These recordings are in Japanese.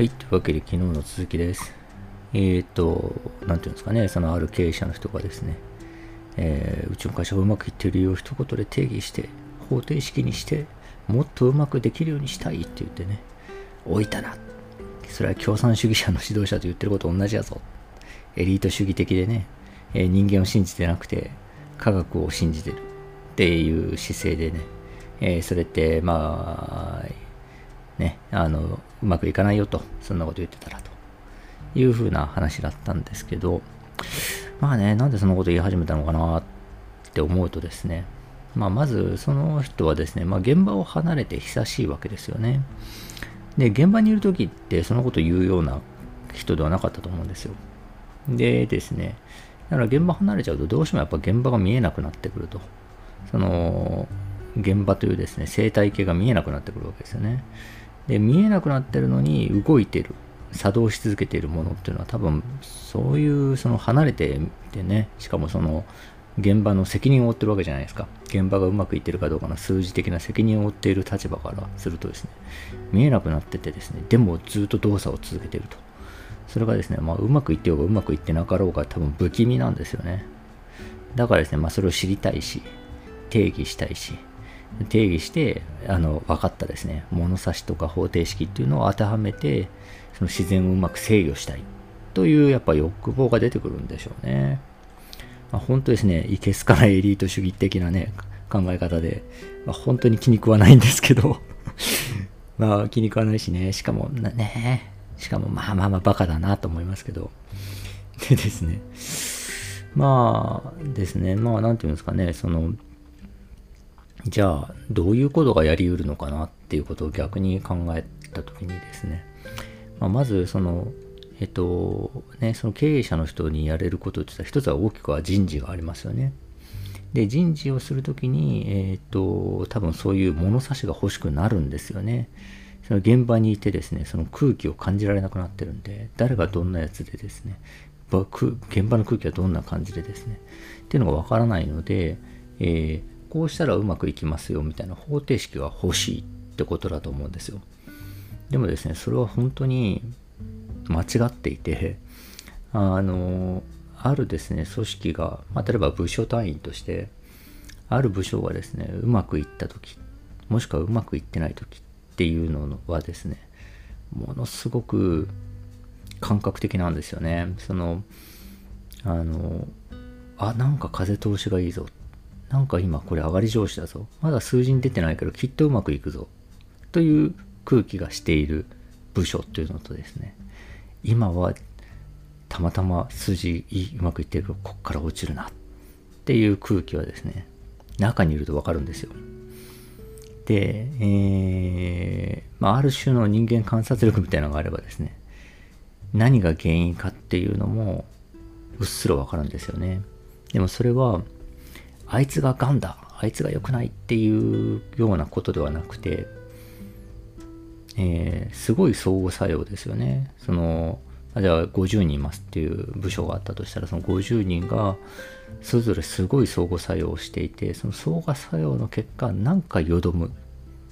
はい。というわけで、昨日の続きです。えーと、なんていうんですかね、そのある経営者の人がですね、えーうちの会社がうまくいってる理由を一言で定義して、方程式にして、もっとうまくできるようにしたいって言ってね、置いたな。それは共産主義者の指導者と言ってること同じやぞ。エリート主義的でね、えー人間を信じてなくて、科学を信じてるっていう姿勢でね、えそれって、まあ、ね、あの、うまくいかないよと、そんなこと言ってたらというふうな話だったんですけど、まあね、なんでそんなこと言い始めたのかなって思うとですね、まあまずその人はですね、まあ現場を離れて久しいわけですよね。で、現場にいる時ってそのこと言うような人ではなかったと思うんですよ。でですね、だから現場離れちゃうとどうしてもやっぱ現場が見えなくなってくると。その、現場というですね、生態系が見えなくなってくるわけですよね。で、見えなくなってるのに動いてる、作動し続けているものっていうのは多分、そういう、その離れててね、しかもその、現場の責任を負ってるわけじゃないですか。現場がうまくいってるかどうかの数字的な責任を負っている立場からするとですね、見えなくなっててですね、でもずっと動作を続けてると。それがですね、まあ、うまくいってようがうまくいってなかろうが多分不気味なんですよね。だからですね、まあ、それを知りたいし、定義したいし、定義して、あの、分かったですね、物差しとか方程式っていうのを当てはめて、その自然をうまく制御したい。という、やっぱ欲望が出てくるんでしょうね。まあ、本当ですね、いけすかないエリート主義的なね、考え方で、まあ、本当に気に食わないんですけど、まあ気に食わないしね、しかもね、しかもまあまあまあバカだなと思いますけど、でですね、まあですね、まあなんていうんですかね、その、じゃあどういうことがやりうるのかなっていうことを逆に考えたときにですね、まあ、まずその、えっと、ね、その経営者の人にやれることって言ったら、一つは大きくは人事がありますよね。で、人事をするときに、えっと、多分そういう物差しが欲しくなるんですよね。その現場にいてですね、その空気を感じられなくなってるんで、誰がどんなやつでですね、現場の空気はどんな感じでですね、っていうのがわからないので、えーこうしたらうまくいきますよみたいな方程式が欲しいってことだと思うんですよ。でもですね、それは本当に間違っていて、あの、あるですね、組織が、まあ、例えば部署単位として、ある部署がですね、うまくいったとき、もしくはうまくいってないときっていうのはですね、ものすごく感覚的なんですよね。その、あの、あ、なんか風通しがいいぞ。なんか今これ上がり上司だぞ。まだ数字に出てないけどきっとうまくいくぞ。という空気がしている部署っていうのとですね、今はたまたま数字うまくいってるけどこっから落ちるなっていう空気はですね、中にいるとわかるんですよ。で、えーまあ、ある種の人間観察力みたいなのがあればですね、何が原因かっていうのもうっすらわかるんですよね。でもそれは、あいつがガンだ、あいつが良くないっていうようなことではなくて、えーすごい相互作用ですよね。その、あじゃあ50人いますっていう部署があったとしたら、その50人がそれぞれすごい相互作用をしていて、その相互作用の結果、なんかよどむっ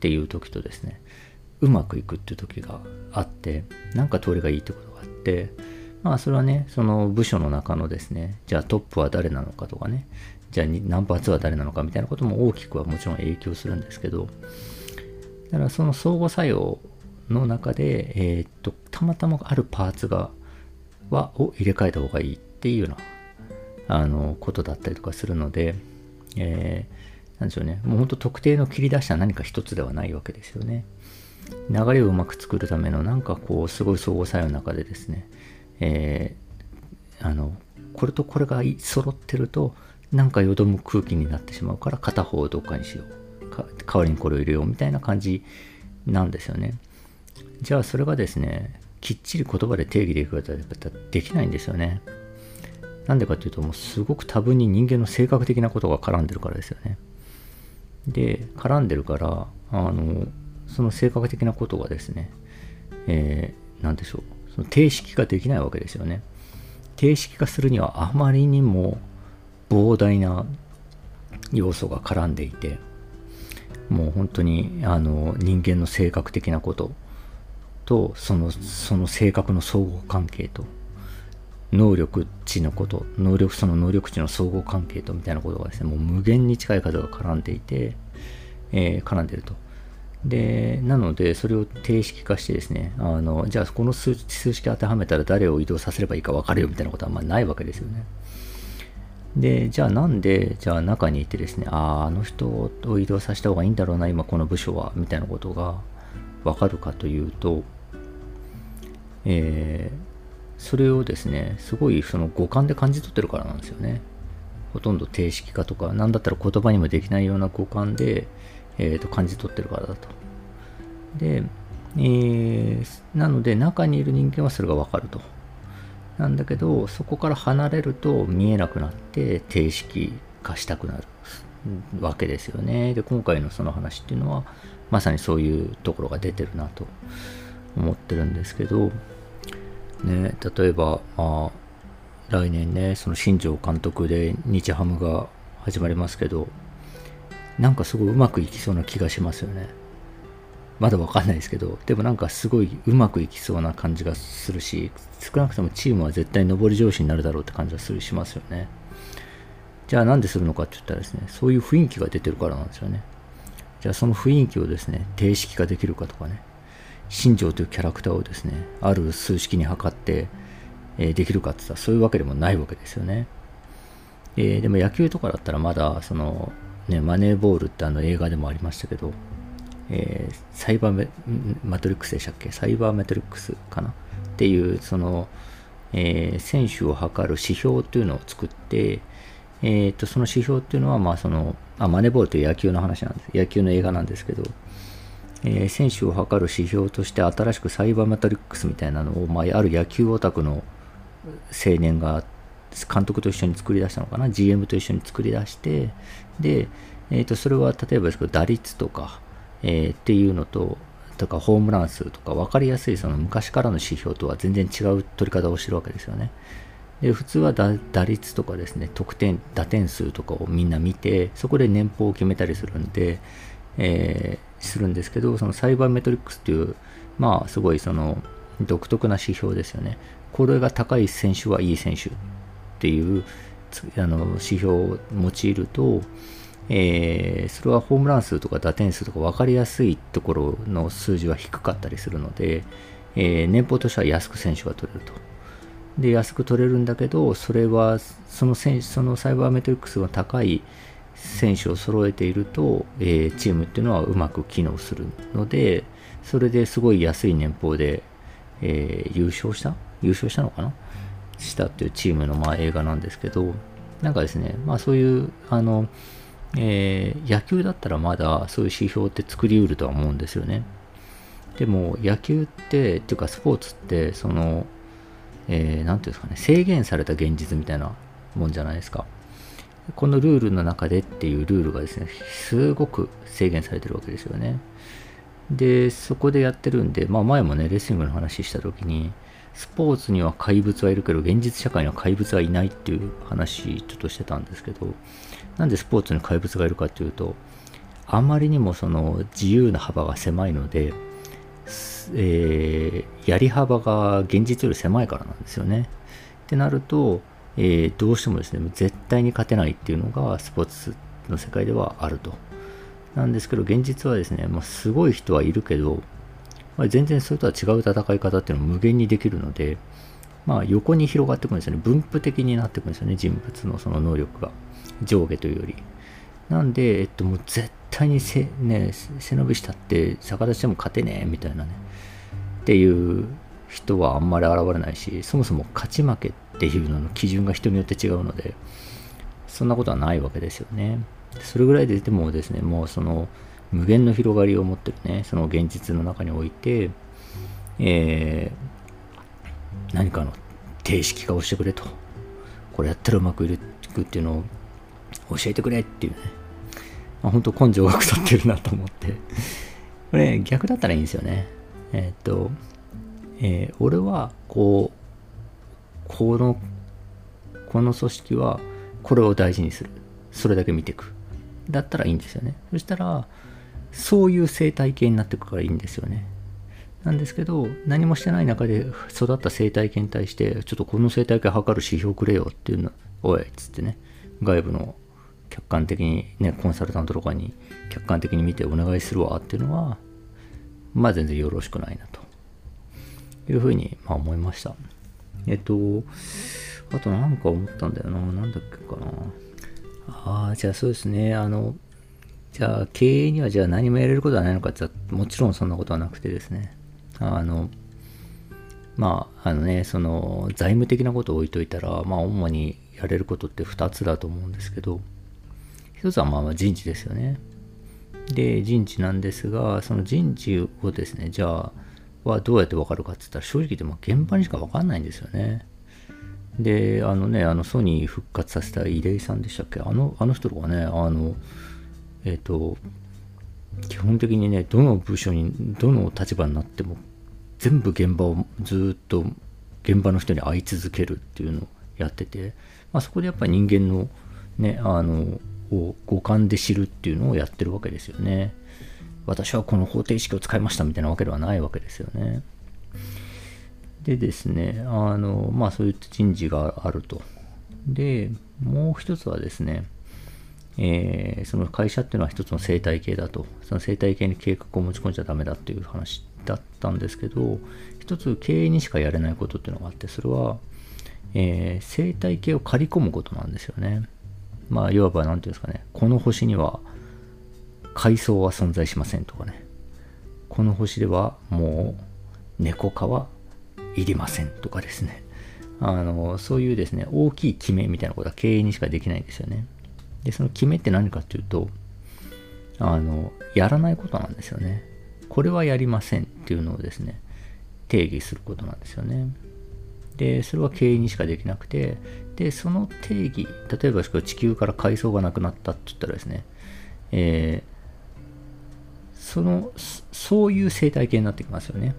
ていう時とですね、うまくいくっていう時があって、なんか通りがいいってことがあって、まあそれはね、その部署の中のですね、じゃあトップは誰なのかとかね、じゃあにナンバー2は誰なのかみたいなことも大きくはもちろん影響するんですけど、だからその相互作用の中で、えーっと、たまたまあるパーツが、は、を入れ替えた方がいいっていうような、あの、ことだったりとかするので、えーなんでしょうね、もう本当特定の切り出した何か一つではないわけですよね。流れをうまく作るためのなんかこう、すごい相互作用の中でですね、えーあの、これとこれが揃ってると、なんかよどむ空気になってしまうから、片方をどっかにしよう。代わりにこれを入れようみたいな感じなんですよね。じゃあそれがですね、きっちり言葉で定義でいくことやっぱできないんですよね。なんでかっていうと、もうすごく多分に人間の性格的なことが絡んでるからですよね。で、絡んでるから、あの、その性格的なことがですね、えー、なんでしょう、その定式化できないわけですよね。定式化するにはあまりにも膨大な要素が絡んでいて、もう本当にあの人間の性格的なこととそのその性格の相互関係と能力値のこと能力その能力値の相互関係とみたいなことがですねもう無限に近い数が絡んでいて、えー、絡んでると。でなのでそれを定式化してですねあのじゃあこの数数式当てはめたら誰を移動させればいいか分かるよみたいなことはまあないわけですよね。でじゃあなんでじゃあ中にいてですねあああの人を移動させた方がいいんだろうな今この部署はみたいなことが分かるかというとえーそれをですね、すごいその五感で感じ取ってるからなんですよね。ほとんど定式化とか、なんだったら言葉にもできないような五感で、えー、と感じ取ってるからだと。で、えー、なので中にいる人間はそれがわかると。なんだけど、そこから離れると見えなくなって定式化したくなるわけですよね。で、今回のその話っていうのは、まさにそういうところが出てるなと思ってるんですけど、ね、例えば、まあ、来年ね、その新庄監督で日ハムが始まりますけど、なんかすごいうまくいきそうな気がしますよね。まだわかんないですけど、でもなんかすごいうまくいきそうな感じがするし、少なくともチームは絶対上り調子になるだろうって感じがするしますよね。じゃあなんでするのかって言ったらですね、そういう雰囲気が出てるからなんですよね。じゃあその雰囲気をですね、定式化できるかとかね。新庄というキャラクターをですね、ある数式に測って、えー、できるかって言ったらそういうわけでもないわけですよね。えー、でも野球とかだったらまだ、その、ね、マネーボールってあの映画でもありましたけど、えー、サイバーメマトリックスでしたっけ？サイバーメトリックスかな？っていう、その、えー、選手を測る指標というのを作って、えー、とその指標っていうのは、まあそのあ、マネボールという野球の話なんです。野球の映画なんですけど、えー、選手を測る指標として新しくサイバーマトリックスみたいなのを、まあ、ある野球オタクの青年が監督と一緒に作り出したのかな？GM と一緒に作り出してで、えー、とそれは例えばですけど打率とか、えー、っていうのととかホームラン数とか分かりやすいその昔からの指標とは全然違う取り方をしてるわけですよね。で普通は打率とかですね得点打点数とかをみんな見てそこで年俸を決めたりするんで、えーするんですけど、そのサイバーメトリックスっていう、まあ、すごいその独特な指標ですよね。これが高い選手はいい選手っていうあの指標を用いると、えー、それはホームラン数とか打点数とか分かりやすいところの数字は低かったりするので、えー、年俸としては安く選手が取れると。で、安く取れるんだけど、それはその選手、そのサイバーメトリックスが高い選手を揃えていると、えー、チームっていうのはうまく機能するので、それですごい安い年俸で、えー、優勝した優勝したのかな？したっていうチームのまあ映画なんですけど、なんかですね、まあそういう、あの、えー、野球だったらまだそういう指標って作りうるとは思うんですよね。でも野球って、っていうかスポーツって、その、えー、ていうんですかね、制限された現実みたいなもんじゃないですか。このルールの中でっていうルールがですね、すごく制限されてるわけですよね。で、そこでやってるんで、まあ前もね、レスリングの話した時に、スポーツには怪物はいるけど、現実社会には怪物はいないっていう話ちょっとしてたんですけど、なんでスポーツに怪物がいるかっていうと、あまりにもその自由な幅が狭いので、えー、やり幅が現実より狭いからなんですよね。ってなると、えー、どうしてもですね、絶対に勝てないっていうのがスポーツの世界ではあると。なんですけど、現実はですね、まあ、すごい人はいるけど、まあ、全然それとは違う戦い方っていうのを無限にできるので、まあ、横に広がっていくんですよね。分布的になってくるんですよね、人物のその能力が。上下というより。なんで、えっと、もう絶対にせ、ね、背伸びしたって逆立ちでも勝てねえみたいなね。っていう人はあんまり現れないし、そもそも勝ち負けっていうのの基準が人によって違うので、そんなことはないわけですよね。それぐらいででもですね、もうその無限の広がりを持ってるね、その現実の中において、えー、何かの定式化をしてくれと。これやったらうまくいくっていうのを教えてくれっていうね。まあ、本当根性が腐ってるなと思って。これ逆だったらいいんですよね。えー、っと、えー、俺はこうこのこの組織はこれを大事にするそれだけ見ていくだったらいいんですよねそしたらそういう生態系になっていくからいいんですよねなんですけど、何もしてない中で育った生態系に対して、ちょっとこの生態系測る指標くれよっていうの、おいっつってね、外部の客観的にね、コンサルタントとかに客観的に見てお願いするわっていうのは、まあ全然よろしくないなというふうに、まあ、思いました。えっと、あとなんか思ったんだよな。なんだっけかな。ああ、じゃあそうですね。あの、じゃあ経営にはじゃあ何もやれることはないのかってもちろんそんなことはなくてですね。あの、まあ、あのね、その財務的なことを置いといたら、まあ主にやれることって2つだと思うんですけど、1つはまあ人事ですよね。で、人事なんですが、その人事をですね、じゃあ、はどうやってわかるかって言ったら正直言っても現場にしかわかんないんですよね。で、あのね、あのソニー復活させた入江さんでしたっけ？あの、あの人がね、あの、えっ、ー、と、基本的にね、どの部署に、どの立場になっても、全部現場をずっと現場の人に会い続けるっていうのをやってて、まあ、そこでやっぱり人間のね、あの、を五感で知るっていうのをやってるわけですよね。私はこの方程式を使いましたみたいなわけではないわけですよね。でですね、あの、まあそういう人事があると。で、もう一つはですね、えー、その会社っていうのは一つの生態系だと。その生態系に計画を持ち込んじゃダメだっていう話だったんですけど、一つ経営にしかやれないことっていうのがあって、それは、えー、生態系を刈り込むことなんですよね。まあ、いわば何て言うんですかね、この星には海藻は存在しませんとかね、この星ではもう猫科はいりませんとかですね、あの、そういうですね、大きい決めみたいなことは経営にしかできないんですよね。で、その決めって何かっていうと、あの、やらないことなんですよね。これはやりませんっていうのをですね、定義することなんですよね。で、それは経営にしかできなくて、で、その定義、例えば地球から海藻がなくなったって言ったらですね、えー、その、そういう生態系になってきますよね。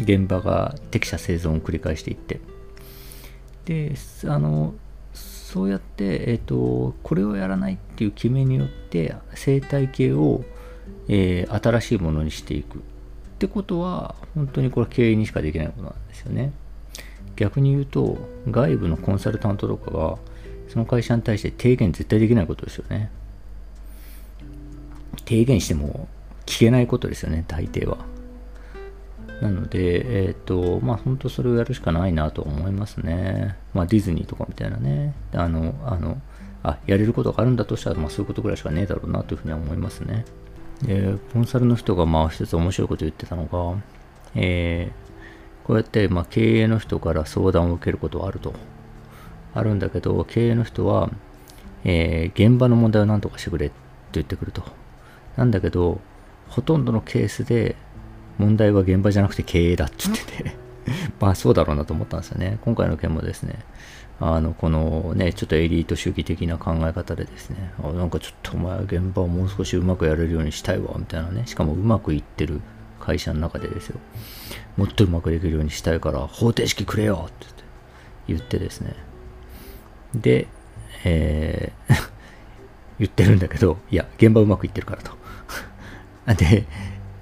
現場が適者生存を繰り返していって。で、あの、そうやって、え、ー、と、これをやらないっていう決めによって生態系を、えー、新しいものにしていくってことは、本当にこれ経営にしかできないことなんですよね。逆に言うと、外部のコンサルタントとかが、その会社に対して提言絶対できないことですよね。提言しても聞けないことですよね、大抵は。なので、えっ、ー、と、まあ本当それをやるしかないなと思いますね。まあディズニーとかみたいなね。あの、あの、あ、やれることがあるんだとしたら、まあそういうことぐらいしかねえだろうなというふうには思いますね。で、コンサルの人がまあ一つ面白いこと言ってたのが、えー、こうやってまあ経営の人から相談を受けることはあると。あるんだけど、経営の人は、えー、現場の問題を何とかしてくれって言ってくると。なんだけど、ほとんどのケースで問題は現場じゃなくて経営だって言ってて まあそうだろうなと思ったんですよね。今回の件もですね、あの、このね、ちょっとエリート主義的な考え方でですね、あなんかちょっとお前は現場をもう少しうまくやれるようにしたいわ、みたいなね、しかもうまくいってる会社の中でですよ。もっとうまくできるようにしたいから方程式くれよって言ってですね。で、えー 言ってるんだけど、いや、現場うまくいってるからと。で、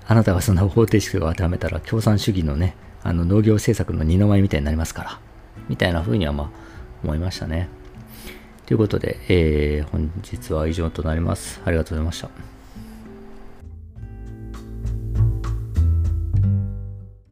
あなたがそんな方程式を当てはめたら共産主義のね、あの農業政策の二の舞みたいになりますから、みたいな風にはまあ思いましたね。ということで、えー、本日は以上となります。ありがとうございました。